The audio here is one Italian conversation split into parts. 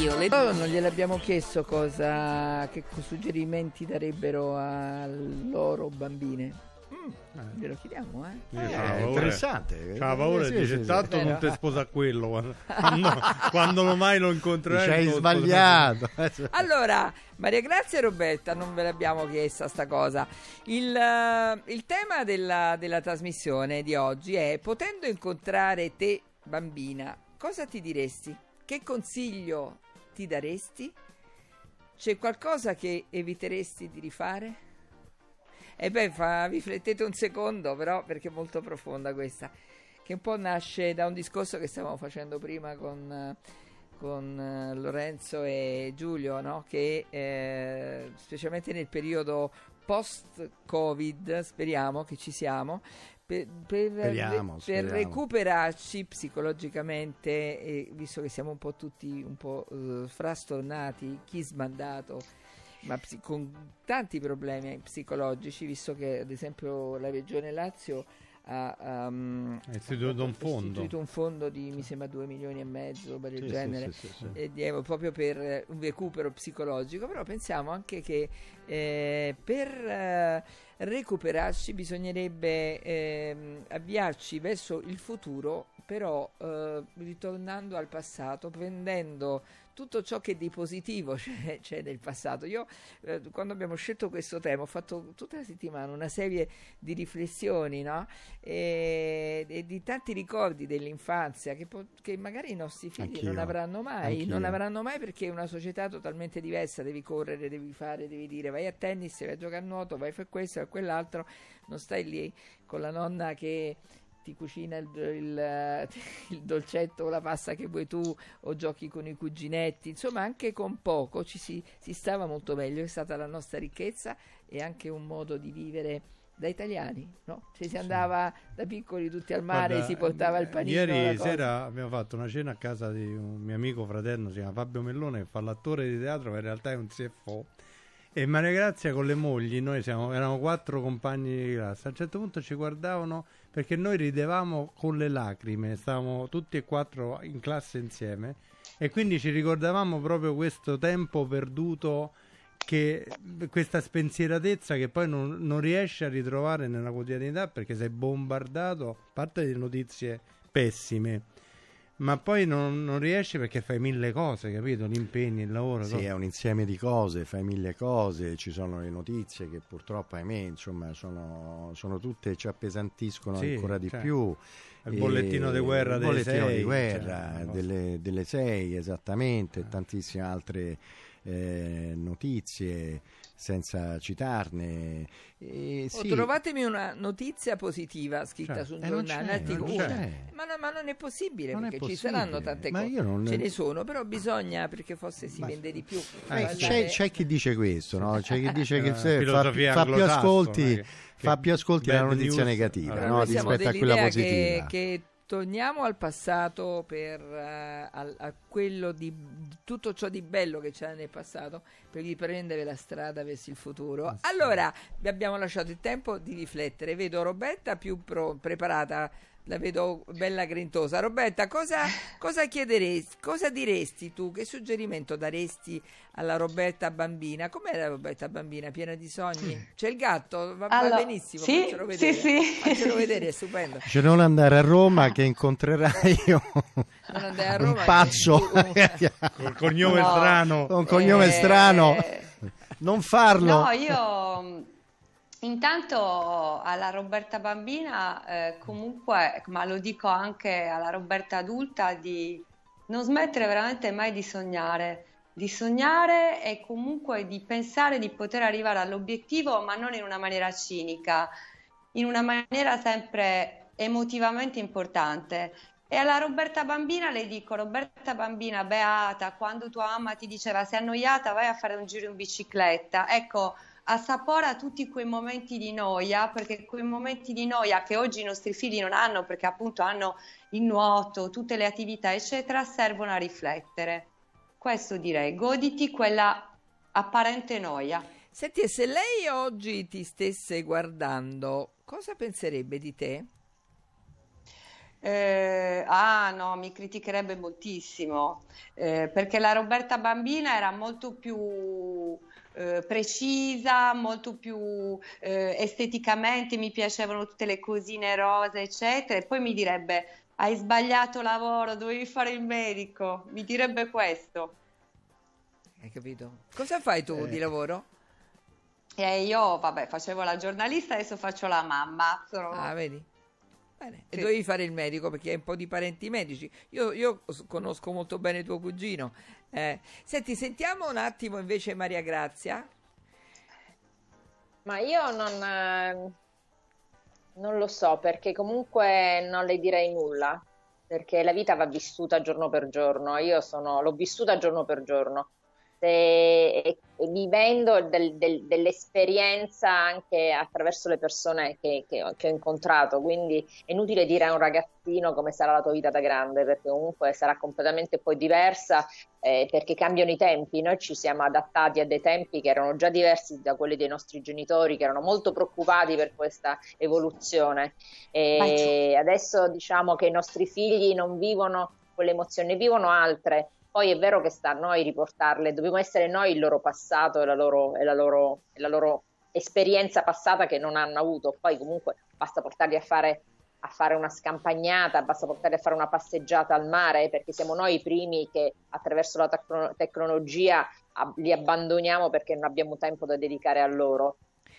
io. Le... No, non gliel'abbiamo chiesto cosa, che suggerimenti darebbero a loro bambine. Mm, glielo chiediamo, eh? Eh, paura. interessante. C'ha paura Sì, dice sì, sì. tanto non ti sposa quello quando, quando, mai lo incontrerai Ci hai sbagliato. Allora, Maria Grazia e Roberta, non ve l'abbiamo chiesta sta cosa. Il, eh, il tema della, della trasmissione di oggi è potendo incontrare te, bambina, cosa ti diresti? Che consiglio ti daresti? C'è qualcosa che eviteresti di rifare? E beh, fa, riflettete un secondo, però, perché è molto profonda questa, che un po' nasce da un discorso che stavamo facendo prima con, con eh, Lorenzo e Giulio, no? che eh, specialmente nel periodo post-Covid, speriamo che ci siamo, per, per- Speriamo, per speriamo. recuperarci psicologicamente, e visto che siamo un po' tutti un po' eh, frastornati, chi smandato, ma psi- con tanti problemi psicologici, visto che ad esempio la Regione Lazio ha um, Ha istituito un fondo. istituito un fondo di mi sembra 2 milioni e mezzo per il Sì, genere sì, sì, eh, proprio per eh, un recupero psicologico però pensiamo anche che eh, per eh, recuperarci bisognerebbe ehm, avviarci verso il futuro però eh, ritornando al passato prendendo tutto ciò che di positivo c'è, c'è nel passato io eh, quando abbiamo scelto questo tema ho fatto tutta la settimana una serie di riflessioni no? e, e di tanti ricordi dell'infanzia che, po- che magari i nostri figli Anch'io. non avranno mai, Anch'io. non avranno mai perché è una società totalmente diversa, devi correre, devi fare, devi dire vai a tennis, vai a giocare a nuoto, vai a fare questo, vai a quell'altro, non stai lì con la nonna che ti cucina il, il- il dolcetto o la pasta che vuoi tu o giochi con i cuginetti, insomma anche con poco ci si, si stava molto meglio, è stata la nostra ricchezza e anche un modo di vivere da italiani, no? Cioè si andava da piccoli tutti al mare, Guarda, si portava il panino. la Ieri sera abbiamo fatto una cena a casa di un mio amico fraterno, si chiama Fabio Mellone, che fa l'attore di teatro, ma in realtà è un CFO. E Maria Grazia con le mogli, noi siamo, erano quattro compagni di classe, a un certo punto ci guardavano perché noi ridevamo con le lacrime, stavamo tutti e quattro in classe insieme e quindi ci ricordavamo proprio questo tempo perduto, che, questa spensieratezza che poi non, non riesci a ritrovare nella quotidianità perché sei bombardato, a parte di notizie pessime, ma poi non, non riesci perché fai mille cose, capito? Gli impegni, il lavoro. Sì, cose. è un insieme di cose, fai mille cose, ci sono le notizie che purtroppo, ahimè, insomma, sono, sono tutte, ci appesantiscono Sì, ancora di cioè, più. il E- bollettino di guerra il delle bollettino sei, di guerra, cioè, delle, delle sei, esattamente, Eh. tantissime altre eh, notizie senza citarne. E Oh, sì, trovatemi una notizia positiva scritta Cioè, su un eh, non giornale, non una. c'è. Ma, no- ma non è possibile Non è perché ci possibile. saranno tante Ma cose. io non- Ce ne sono, però bisogna perché forse si Ma- vende di più. Eh, c'è, c'è chi dice questo, no? c'è chi dice È che se fa, fa più ascolti, che- fa più ascolti la notizia news- negativa Allora, no? rispetto a quella dell'idea che, positiva. che torniamo al passato per eh, al- a quello di di tutto ciò di bello che c'era nel passato per riprendere la strada verso il futuro. Ah, sì. Allora, vi abbiamo lasciato il tempo di riflettere. Vedo Roberta più pro- preparata, la vedo bella grintosa. Roberta, cosa, cosa chiederesti, cosa diresti tu? Che suggerimento daresti alla Roberta bambina? Com'è la Roberta bambina, piena di sogni? C'è il gatto? Va, va Allora, benissimo, sì, faccelo vedere. sì, sì. Faccelo vedere, è stupendo. Dice non andare a Roma che incontrerai io Non andare a un Roma, pazzo che- Col cognome No. strano. con cognome Eh, strano non farlo No, io intanto alla Roberta bambina, eh, comunque, ma lo dico anche alla Roberta adulta, di non smettere veramente mai di sognare, di sognare e comunque di pensare di poter arrivare all'obiettivo, ma non in una maniera cinica, in una maniera sempre emotivamente importante. E alla Roberta bambina le dico, Roberta bambina beata, quando tua mamma ti diceva sei annoiata vai a fare un giro in bicicletta, ecco, assapora tutti quei momenti di noia, perché quei momenti di noia che oggi i nostri figli non hanno, perché appunto hanno il nuoto, tutte le attività, eccetera, servono a riflettere. Questo direi, goditi quella apparente noia. Senti, se lei oggi ti stesse guardando, cosa penserebbe di te? Eh, ah no, mi criticherebbe moltissimo, eh, perché la Roberta Bambina era molto più eh, precisa, molto più eh, esteticamente, mi piacevano tutte le cosine rose, eccetera, e poi mi direbbe hai sbagliato lavoro, dovevi fare il medico, mi direbbe questo. Hai capito? Cosa fai tu di eh. lavoro? E io, vabbè, facevo la giornalista, adesso faccio la mamma. Sono... Ah, vedi? Bene. Sì. E dovevi fare il medico perché hai un po' di parenti medici. Io, io conosco molto bene tuo cugino. Eh. Senti, sentiamo un attimo invece Maria Grazia. Ma io non, eh, non lo so perché comunque non le direi nulla perché la vita va vissuta giorno per giorno. Io sono, l'ho vissuta giorno per giorno e, vivendo del, del, dell'esperienza anche attraverso le persone che, che, che, ho incontrato. Quindi è inutile dire a un ragazzino come sarà la tua vita da grande, perché comunque sarà completamente poi diversa, eh, perché cambiano i tempi. Noi ci siamo adattati a dei tempi che erano già diversi da quelli dei nostri genitori, che erano molto preoccupati per questa evoluzione. E adesso diciamo che i nostri figli non vivono quelle emozioni, vivono altre poi è vero che sta a noi riportarle, dobbiamo essere noi il loro passato e la loro, e la loro, e la loro esperienza passata che non hanno avuto. Poi comunque basta portarli a fare, a fare una scampagnata, basta portarli a fare una passeggiata al mare, perché siamo noi i primi che attraverso la tecno- tecnologia li abbandoniamo perché non abbiamo tempo da dedicare a loro.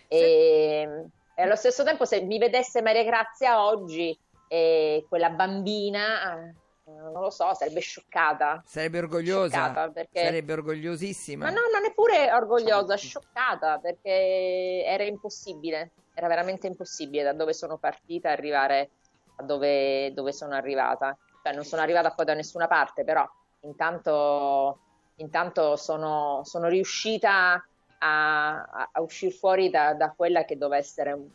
E, e allo stesso tempo se mi vedesse Maria Grazia oggi, eh, quella bambina non lo so, sarebbe scioccata. Sarebbe orgogliosa. Scioccata perché... Sarebbe orgogliosissima. Ma no, non è pure orgogliosa, scioccata perché era impossibile, era veramente impossibile da dove sono partita arrivare a dove, dove sono arrivata. Cioè non sono arrivata poi da nessuna parte, però intanto, intanto sono, sono riuscita a, a, uscire fuori da, da, quella che doveva essere un,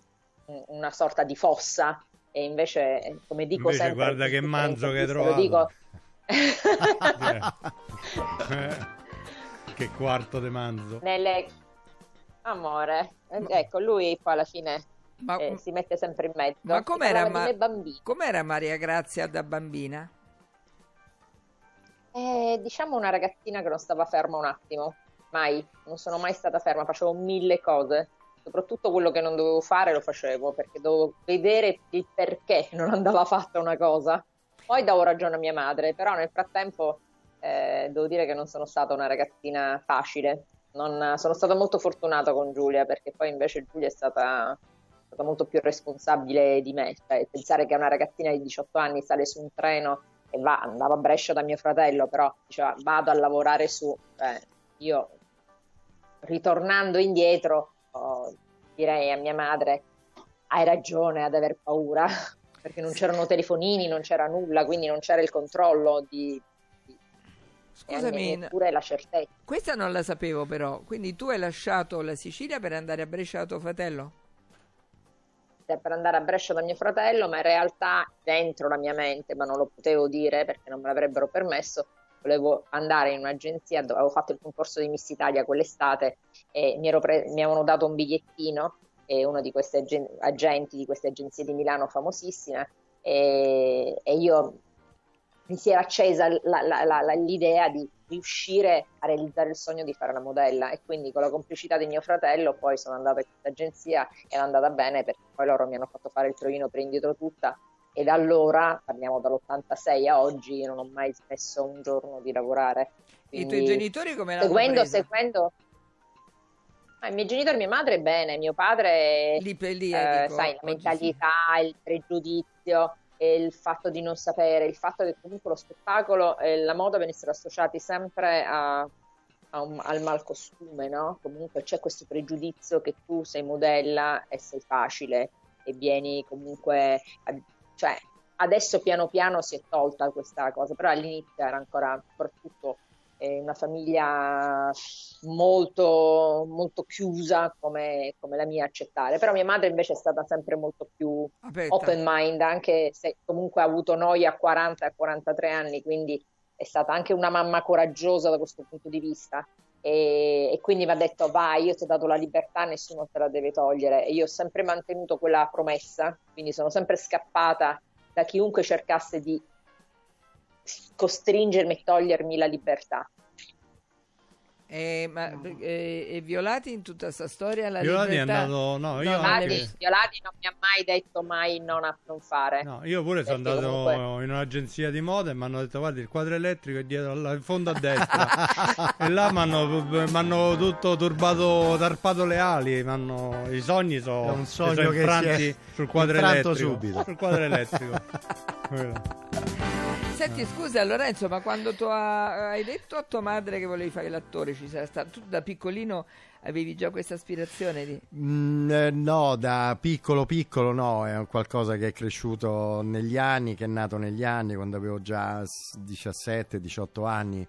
una sorta di fossa e invece, come dico invece sempre... guarda che manzo che hai trovato. Dico... che quarto di manzo. Nelle... Amore, ecco, lui poi alla fine ma, eh, si mette sempre in mezzo. Ma com'era, ma... com'era Maria Grazia da bambina? Eh, diciamo una ragazzina che non stava ferma un attimo, mai, non sono mai stata ferma, facevo mille cose soprattutto quello che non dovevo fare lo facevo perché dovevo vedere il perché non andava fatta una cosa. Poi davo ragione a mia madre, però nel frattempo eh, devo dire che non sono stata una ragazzina facile. Non, sono stata molto fortunata con Giulia perché poi invece Giulia è stata, stata molto più responsabile di me. Cioè, pensare che una ragazzina di 18 anni sale su un treno e va, andava a Brescia da mio fratello, però diceva vado a lavorare su. Eh, io ritornando indietro direi a mia madre hai ragione ad aver paura perché non c'erano telefonini, non c'era nulla, quindi non c'era il controllo di, Scusami, neppure la certezza. Questa non la sapevo però, quindi tu hai lasciato la Sicilia per andare a Brescia da tuo fratello? Per andare a Brescia da mio fratello, ma in realtà dentro la mia mente, ma non lo potevo dire perché non me l'avrebbero permesso, volevo andare in un'agenzia, avevo fatto il concorso di Miss Italia quell'estate e mi, pre- mi avevano dato un bigliettino e uno di questi ag- agenti di queste agenzie di Milano famosissime e, e io mi si era accesa la, la, la, l'idea di riuscire a realizzare il sogno di fare la modella. E quindi con la complicità di mio fratello poi sono andata in questa agenzia e è andata bene perché poi loro mi hanno fatto fare il provino per indietro tutta e da allora, parliamo dall'86 a oggi, non ho mai smesso un giorno di lavorare. Quindi, I tuoi genitori come l'hanno seguendo, presa? Seguendo, ah, i miei genitori, mia madre bene, mio padre, lì per lì, eh, dico, sai, la mentalità, sì. il pregiudizio, il fatto di non sapere, il fatto che comunque lo spettacolo e la moda venissero associati sempre a, a un, al malcostume, no? Comunque c'è questo pregiudizio che tu sei modella e sei facile e vieni comunque a, cioè, adesso piano piano si è tolta questa cosa, però all'inizio era ancora soprattutto eh, una famiglia molto, molto chiusa come, come, la mia accettare. Però mia madre invece è stata sempre molto più Aperta. open mind, anche se comunque ha avuto noi a 40 e 43 anni, quindi è stata anche una mamma coraggiosa da questo punto di vista. E, e, quindi mi ha detto vai, io ti ho dato la libertà, nessuno te la deve togliere e io ho sempre mantenuto quella promessa, quindi sono sempre scappata da chiunque cercasse di costringermi e togliermi la libertà. E, ma, e, e, Violati in tutta questa storia la Violati libertà... è andato no, io Violati, anche... Violati non mi ha mai detto mai non, a, non fare. No, io pure sono andato comunque... in un'agenzia di moda e mi hanno detto guarda il quadro elettrico è dietro in fondo a destra. E là mi hanno tutto turbato tarpato le ali m'hanno, i sogni sono, è un sogno sono che sul quadro elettrico subito. sul quadro elettrico Senti, scusa Lorenzo, ma quando ha, hai detto a tua madre che volevi fare l'attore, ci sarà stato, tu da piccolino avevi già questa aspirazione di... Mm, eh, no, da piccolo piccolo no, è qualcosa che è cresciuto negli anni, che è nato negli anni, quando avevo già 17-18 anni.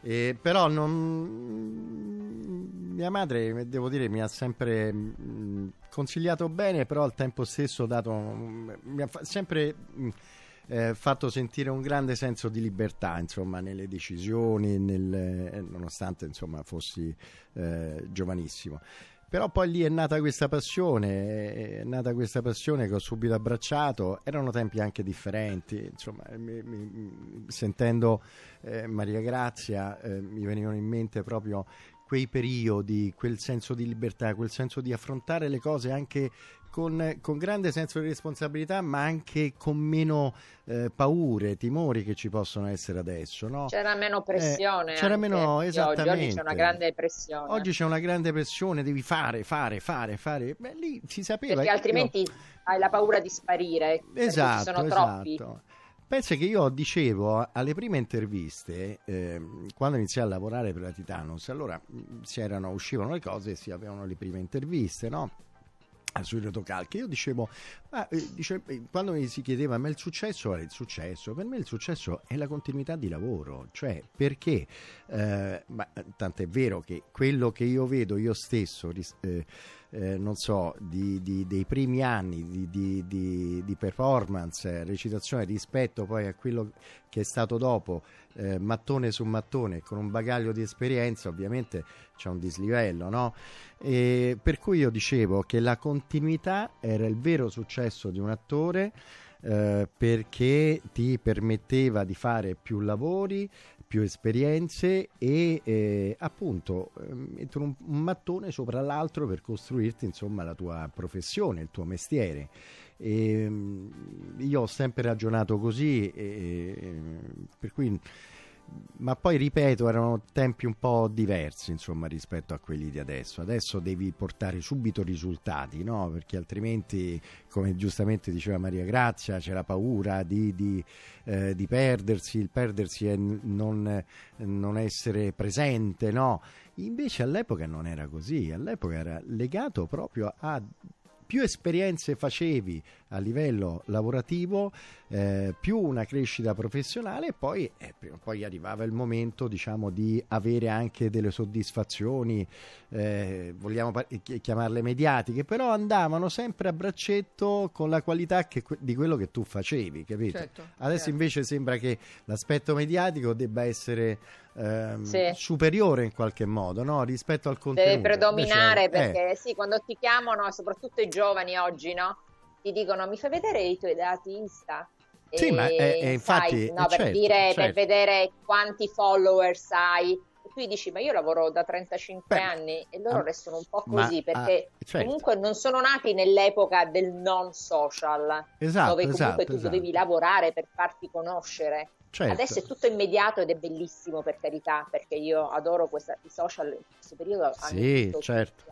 Eh, però non... mia madre, devo dire, mi ha sempre mm, consigliato bene, però al tempo stesso dato... mi ha sempre... Eh, fatto sentire un grande senso di libertà insomma, nelle decisioni, nel, eh, nonostante insomma, fossi eh, giovanissimo. Però poi lì è nata questa passione, è nata questa passione che ho subito abbracciato, erano tempi anche differenti, insomma, mi, mi, sentendo eh, Maria Grazia eh, mi venivano in mente proprio quei periodi, quel senso di libertà, quel senso di affrontare le cose anche con, con, grande senso di responsabilità, ma anche con meno eh, paure, timori che ci possono essere adesso. No? C'era meno pressione. Eh, c'era meno, esattamente. Oggi, oggi, c'è una grande pressione. Oggi c'è una grande pressione, devi fare, fare, fare, fare. Beh, lì si sapeva. Perché altrimenti io... hai la paura di sparire. Esatto, ci sono esatto. troppi. Pensa che io dicevo alle prime interviste, eh, quando iniziai a lavorare per la Titanus, allora si erano, uscivano le cose e si avevano le prime interviste, no? sui rotocalchi. Io dicevo, ma, eh, dice, eh, quando mi si chiedeva, ma il successo è il successo? Per me il successo è la continuità di lavoro, cioè perché, eh, ma, tanto è vero che quello che io vedo io stesso, eh, eh, non so, di, di, dei primi anni di, di, performance, recitazione rispetto poi a quello che è stato dopo, eh, mattone su mattone, con un bagaglio di esperienza, ovviamente c'è un dislivello, no? E per cui io dicevo che la continuità era il vero successo di un attore. Eh, perché ti permetteva di fare più lavori, più esperienze e eh, appunto eh, mettere un, un, mattone sopra l'altro per costruirti insomma la tua professione, il tuo mestiere. E, ehm, io ho sempre ragionato così, e, per cui ma poi ripeto, erano tempi un po' diversi insomma, rispetto a quelli di adesso. Adesso devi portare subito risultati, no? perché altrimenti, come giustamente diceva Maria Grazia, c'è la paura di, di, eh, di perdersi, il perdersi è non, non essere presente. No? Invece all'epoca non era così, all'epoca era legato proprio a più esperienze facevi a livello lavorativo, eh, più una crescita professionale e poi, eh, poi, arrivava il momento diciamo, di avere anche delle soddisfazioni, eh, vogliamo chiamarle mediatiche, però andavano sempre a braccetto con la qualità che, di quello che tu facevi, capito? Certo, Adesso certo. invece sembra che l'aspetto mediatico debba essere ehm, sì. superiore in qualche modo no? rispetto al contenuto. Deve predominare Invece, perché eh. sì, quando ti chiamano, soprattutto i giovani oggi, no? ti dicono mi fai vedere i tuoi dati Insta? Sì, e, ma è, è infatti sai, no, per, certo, dire, certo. per vedere quanti followers hai tu dici ma io lavoro da 35 Beh, anni e loro ah, restano un po' così ma, perché ah, certo. comunque non sono nati nell'epoca del non social esatto, dove comunque esatto, tu esatto. dovevi lavorare per farti conoscere Certo. Adesso è tutto immediato ed è bellissimo per carità, perché io adoro questa, i social in questo periodo. Sì, certo.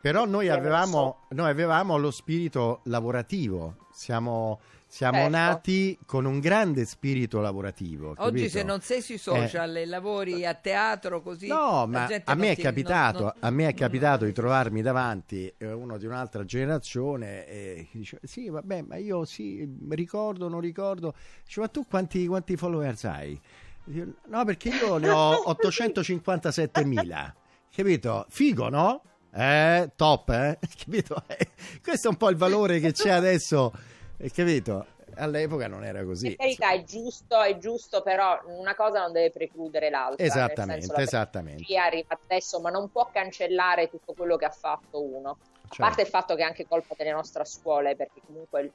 Però noi avevamo, noi avevamo, lo spirito lavorativo, siamo, siamo certo. nati con un grande spirito lavorativo. Oggi capito? se non sei sui social eh. e lavori a teatro così... No, ma a me, ti, capitato, non, non, a me, è capitato, di trovarmi davanti eh, uno di un'altra generazione e dice sì vabbè ma io sì ricordo, non ricordo. Dice ma tu quanti, quanti followers hai? No perché io ne ho 857.000. Capito? Figo, no? Eh, top, eh? Capito? questo è un po' il valore che c'è adesso, eh, capito? All'epoca non era così. Per carità, è giusto, è giusto, però una cosa non deve precludere l'altra. Esattamente, senso, esattamente. arriva adesso, ma non può cancellare tutto quello che ha fatto uno. A certo. parte il fatto che è anche colpa delle nostre scuole, perché comunque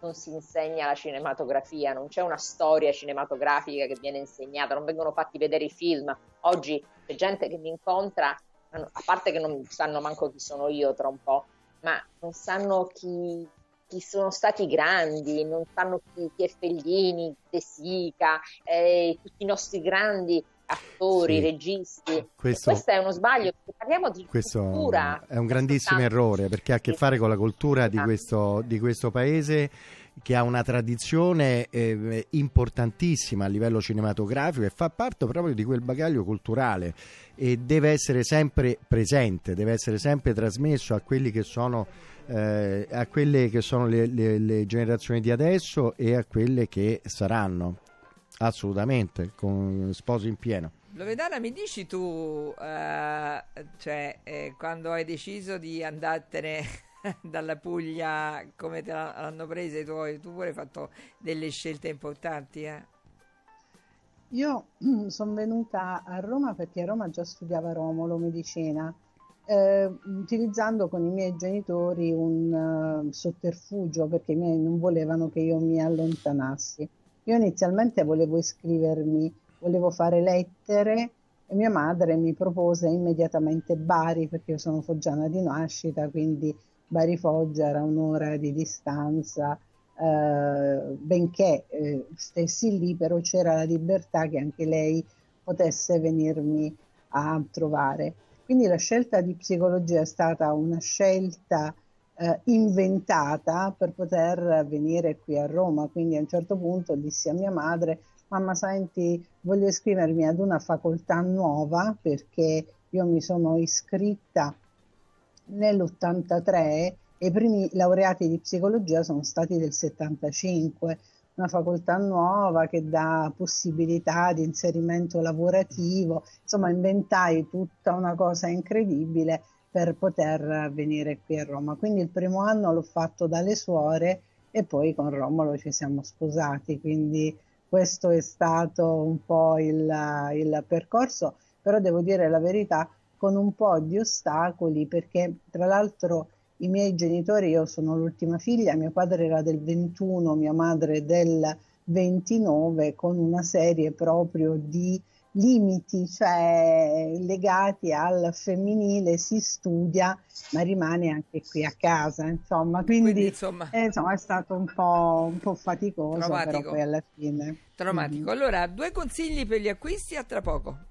non si insegna la cinematografia, non c'è una storia cinematografica che viene insegnata, non vengono fatti vedere i film. Oggi c'è gente che mi incontra, a parte che non sanno manco chi sono io tra un po', ma non sanno chi, chi sono stati grandi, non sanno chi, chi è Fellini, De Sica, eh, tutti i nostri grandi attori, sì. registi. Questo, questo, è uno sbaglio, parliamo di cultura. È un grandissimo errore perché ha a che fare con la cultura di questo, di questo paese che ha una tradizione eh, importantissima a livello cinematografico e fa parte proprio di quel bagaglio culturale e deve essere sempre presente, deve essere sempre trasmesso a quelli che sono eh, a quelle che sono le, le, le generazioni di adesso e a quelle che saranno assolutamente con sposi in pieno Loredana, mi dici tu, eh, cioè, eh, quando hai deciso di andartene dalla Puglia, come te l'hanno presa i tuoi? Tu pure hai fatto delle scelte importanti, eh? Io sono venuta a Roma perché a Roma già studiava Romolo medicina, eh, utilizzando con i miei genitori un uh, sotterfugio perché i miei non volevano che io mi allontanassi. Io inizialmente volevo iscrivermi volevo fare lettere e mia madre mi propose immediatamente Bari perché io sono foggiana di nascita, quindi Bari Foggia era un'ora di distanza, eh, benché eh, stessi lì, però c'era la libertà che anche lei potesse venirmi a trovare. Quindi la scelta di psicologia è stata una scelta eh, inventata per poter venire qui a Roma, quindi a un certo punto dissi a mia madre mamma senti voglio iscrivermi ad una facoltà nuova perché io mi sono iscritta nell'83 e i primi laureati di psicologia sono stati del 75 una facoltà nuova che dà possibilità di inserimento lavorativo, insomma inventai tutta una cosa incredibile per poter venire qui a Roma. Quindi il primo anno l'ho fatto dalle suore e poi con Romolo ci siamo sposati, quindi questo è stato un po' il, il percorso, però devo dire la verità con un po' di ostacoli perché tra l'altro i miei genitori, io sono l'ultima figlia, mio padre era del 21, mia madre del 29, con una serie proprio di limiti, cioè legati al femminile, si studia, ma rimane anche qui a casa, insomma, quindi, quindi insomma... Eh, insomma, è stato un po', un po faticoso, Traumatico. però poi alla fine. Traumatico. Mm-hmm. Allora, due consigli per gli acquisti a tra poco.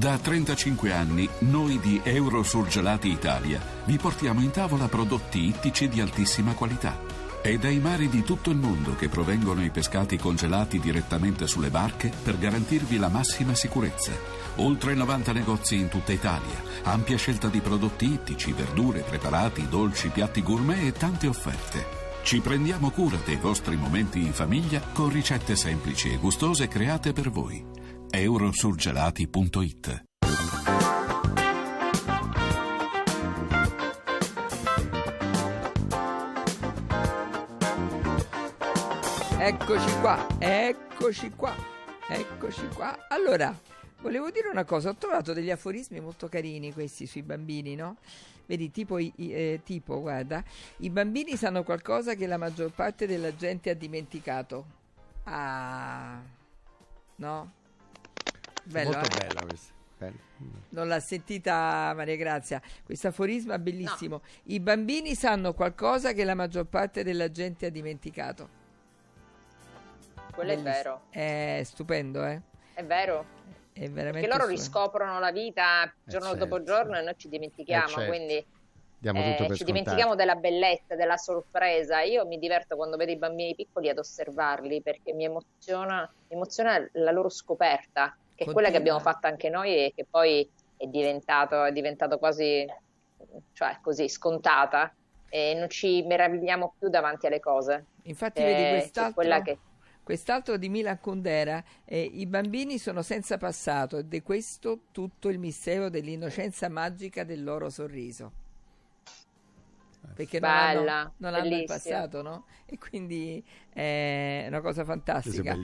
Da 35 anni noi di Eurosurgelati Italia vi portiamo in tavola prodotti ittici di altissima qualità. È dai mari di tutto il mondo che provengono i pescati congelati direttamente sulle barche per garantirvi la massima sicurezza. Oltre 90 negozi in tutta Italia, ampia scelta di prodotti ittici, verdure, preparati, dolci, piatti gourmet e tante offerte. Ci prendiamo cura dei vostri momenti in famiglia con ricette semplici e gustose create per voi eurosurgelati.it Eccoci qua, eccoci qua, eccoci qua. Allora, volevo dire una cosa, ho trovato degli aforismi molto carini questi sui bambini, no? Vedi, tipo, eh, tipo, guarda, i bambini sanno qualcosa che la maggior parte della gente ha dimenticato. Ah, no? Bello, molto eh? bella questa. Non l'ha sentita Maria Grazia. Questo aforisma bellissimo. No. I bambini sanno qualcosa che la maggior parte della gente ha dimenticato. Quello Bellissimo. è vero. È stupendo, eh? È vero. È veramente Perché loro riscoprono la vita eh, giorno certo. dopo giorno e noi ci dimentichiamo, eh certo. quindi eh, ci dimentichiamo della bellezza, della sorpresa. Io mi diverto quando vedo i bambini piccoli ad osservarli perché mi emoziona, mi emoziona la loro scoperta che è quella che abbiamo fatto anche noi e che poi è diventato, è diventato quasi cioè, così scontata e non ci meravigliamo più davanti alle cose. Infatti, vedi quest'altro, che... quest'altro di Milan Kundera, eh, i bambini sono senza passato ed è questo tutto il mistero dell'innocenza magica del loro sorriso. Perché non hanno, Bella, non hanno il passato, no? E quindi è una cosa fantastica.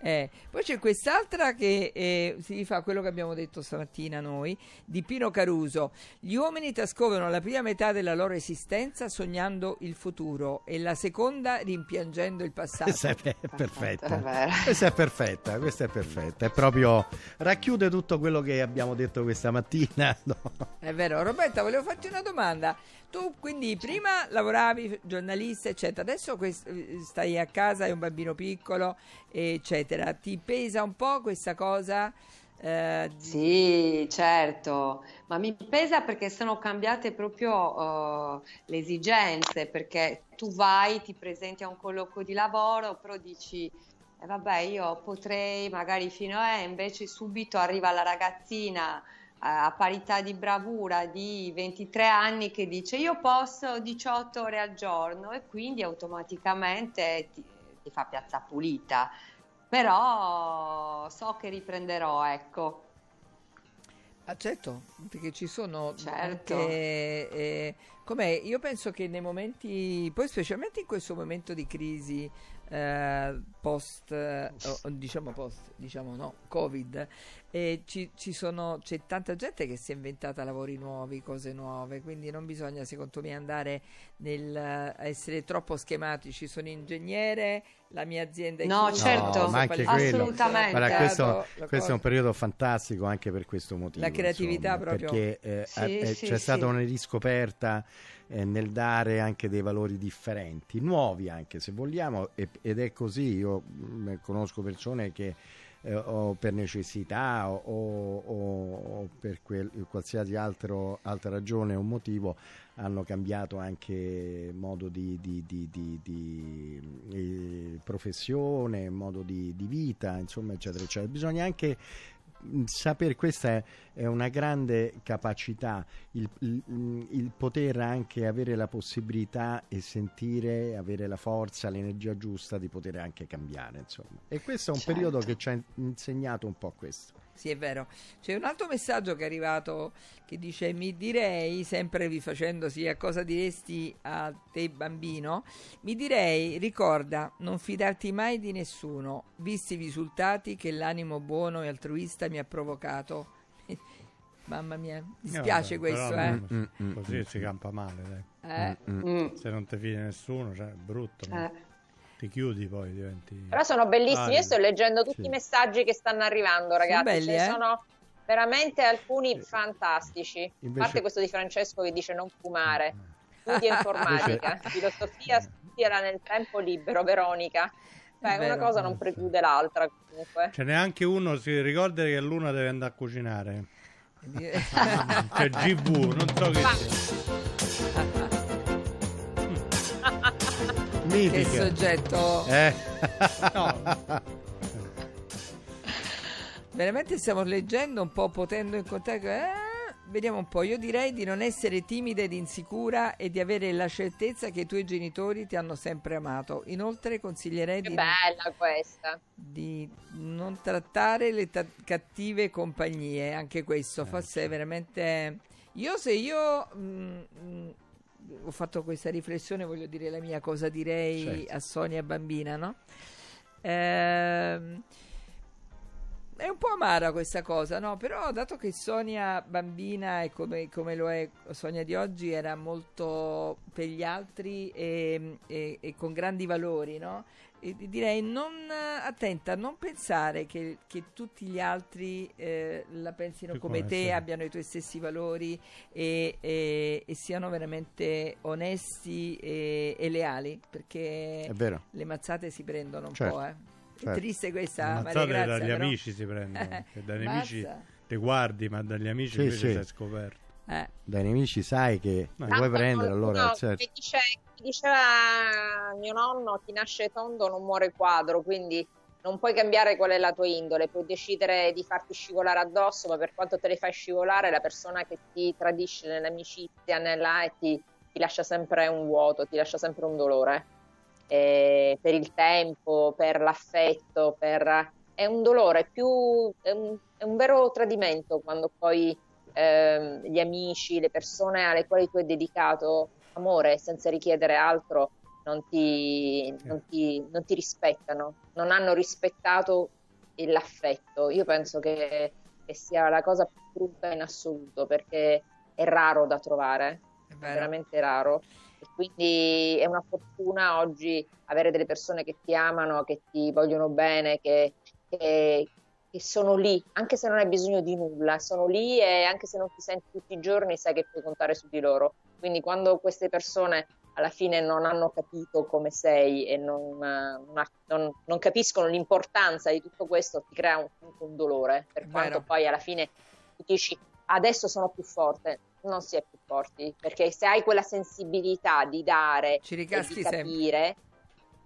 Eh, poi c'è quest'altra che eh, si rifà a quello che abbiamo detto stamattina noi, di Pino Caruso. Gli uomini trascorrono la prima metà della loro esistenza sognando il futuro e la seconda rimpiangendo il passato. Questa è perfetta. è vero. Questa è perfetta, questa è perfetta. È proprio racchiude tutto quello che abbiamo detto questa mattina. no? È vero, Roberta, volevo farti una domanda. Tu quindi prima lavoravi giornalista, eccetera, adesso quest- stai a casa, hai un bambino piccolo, eccetera. Ti pesa un po' questa cosa? Eh, Sì, certo, ma mi pesa perché sono cambiate proprio eh, le esigenze, perché tu vai, ti presenti a un colloquio di lavoro, però dici, eh, vabbè, io potrei magari fino a, invece subito arriva la ragazzina eh, a parità di bravura di 23 anni che dice io posso 18 ore al giorno e quindi automaticamente ti, ti fa piazza pulita. Però so che riprenderò, ecco. Ah, certo, perché ci sono Certo. anche, eh, com'è? Io penso che nei momenti, poi specialmente in questo momento di crisi eh, post, eh, diciamo post, diciamo no, Covid, eh, ci, ci sono, c'è tanta gente che si è inventata lavori nuovi, cose nuove, quindi non bisogna secondo me andare nel essere troppo schematici. Sono ingegnere, la mia azienda è No, chiusa, certo. No, ma anche quello. Assolutamente. Guarda, questo, la questo è un periodo fantastico anche per questo motivo. La creatività insomma, proprio. Perché eh, Sì, eh, sì, c'è sì. stata una riscoperta eh, nel dare anche dei valori differenti, nuovi anche se vogliamo, e- ed è così. Io mh, conosco persone che eh, o per necessità o, o- o per quel- qualsiasi altro, altra ragione o motivo hanno cambiato anche modo di, di- di- di- eh, professione, modo di vita, insomma, eccetera, eccetera. Bisogna anche sapere, questa è, una grande capacità, il, il- il poter anche avere la possibilità e sentire, avere la forza, l'energia giusta di poter anche cambiare, insomma. E questo è un Certo. periodo che ci ha insegnato un po' questo. Sì, è vero. C'è un altro messaggio che è arrivato che dice: Mi direi, sempre rifacendosi a cosa diresti a te, bambino, mi direi, ricorda, non fidarti mai di nessuno, visti i risultati che l'animo buono e altruista mi ha provocato. Mamma mia, mi spiace Eh, questo, però eh. Mm, mm, Così mm, si campa male, dai. Eh, mm, mm. Mm, Se non ti fidi di nessuno, cioè, è brutto. eh. Ti chiudi poi, diventi... Però sono bellissimi. Io Ah, sto leggendo tutti sì. i messaggi che stanno arrivando, ragazzi. belli, Ce ne eh? sono veramente alcuni Sì. fantastici. A Invece- parte questo di Francesco che dice non fumare. Studia informatica, filosofia, studia nel tempo libero, Veronica. Beh, È una cosa non preclude l'altra comunque. Ce n'è anche uno, si ricorda che l'una deve andare a cucinare. C'è GV, non so che Ma- sia. che soggetto. Eh. No. Veramente stiamo leggendo un po', potendo incontrare. Eh, vediamo un po'. Io direi di non essere timida ed insicura e di avere la certezza che i tuoi genitori ti hanno sempre amato. Inoltre consiglierei Che di, bella questa. di non trattare le ta- cattive compagnie. Anche questo, forse è veramente. Io se io. mm, mm, ho fatto questa riflessione, voglio dire la mia cosa direi Certo. a Sonia bambina, no? Ehm, è un po' amara questa cosa, no? Però dato che Sonia bambina e come, come lo è Sonia di oggi era molto per gli altri e, e- e con grandi valori, no? E di- direi non attenta a non pensare che, che tutti gli altri eh, la pensino Sì, come come te, essere. abbiano i tuoi stessi valori e, e- e siano veramente onesti e, e leali, perché È vero. le mazzate si prendono un Certo, po', eh. È certo. triste questa, Le Maria Grazia, dagli però. amici si prendono. che dai nemici ti guardi, ma dagli amici Sì, invece sì. sei scoperto. Eh, Dai nemici sai che li vuoi prendere, allora certo. mi dice- mi diceva mio nonno, chi nasce tondo non muore quadro, quindi non puoi cambiare qual è la tua indole, puoi decidere di farti scivolare addosso, ma per quanto te le fai scivolare, la persona che ti tradisce nell'amicizia nella, e ti, ti lascia sempre un vuoto, ti lascia sempre un dolore. eh, per il tempo, per l'affetto, per... è un dolore, più, è un, è un vero tradimento quando poi ehm, gli amici, le persone alle quali tu hai dedicato amore senza richiedere altro non ti, non ti, non ti rispettano, non hanno rispettato l'affetto. Io penso che, che, sia la cosa più brutta in assoluto perché è raro da trovare, è, è veramente raro. E quindi è una fortuna oggi avere delle persone che ti amano, che ti vogliono bene, che, che, che sono lì, anche se non hai bisogno di nulla, sono lì e anche se non ti senti tutti i giorni sai che puoi contare su di loro. Quindi quando queste persone alla fine non hanno capito come sei e non, non, non capiscono l'importanza di tutto questo, ti crea un, un dolore, per Vero. quanto poi alla fine tu dici adesso sono più forte, non si è più forti, perché se hai quella sensibilità di dare Ci e di capire, sempre.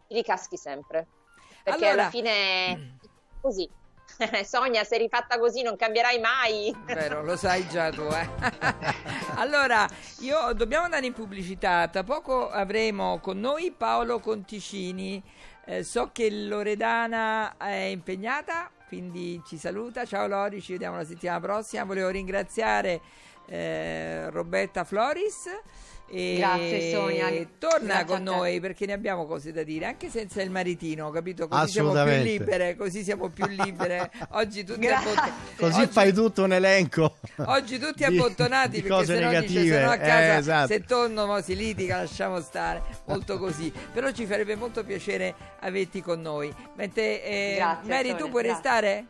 ti ricaschi sempre. Perché allora... alla fine così. Sonia, sei rifatta così non cambierai mai. Vero, lo sai già tu. Eh? allora, io dobbiamo andare in pubblicità. Tra poco avremo con noi Paolo Conticini. Eh, so che Loredana è impegnata, quindi ci saluta. Ciao Lori, ci vediamo la settimana prossima. Volevo ringraziare eh, Roberta Floris. E Grazie Sonia. Torna Grazie con noi perché ne abbiamo cose da dire, anche senza il maritino, capito? Così siamo più libere, così siamo più libere. Oggi tutti abbottonati. Così oggi, fai tutto un elenco. Oggi tutti di, abbottonati di perché se no dice se no a casa eh, esatto. se torno mo si litiga, lasciamo stare. Molto così. Però ci farebbe molto piacere averti con noi. Mentre eh, Grazie, Mary, Sonia, tu puoi grazie. restare?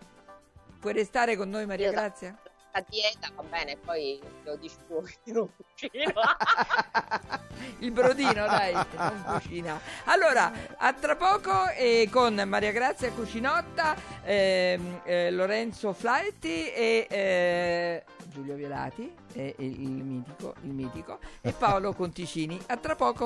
Puoi restare con noi Maria Io- Grazia? La dieta va bene, poi lo dici tu che non cucino. Il brodino, dai, non cucina. Allora, a tra poco eh, con Maria Grazia Cucinotta, ehm, eh, Lorenzo Flaetti e eh, Giulio Violati, eh, il, mitico, il mitico, e Paolo Conticini. A tra poco.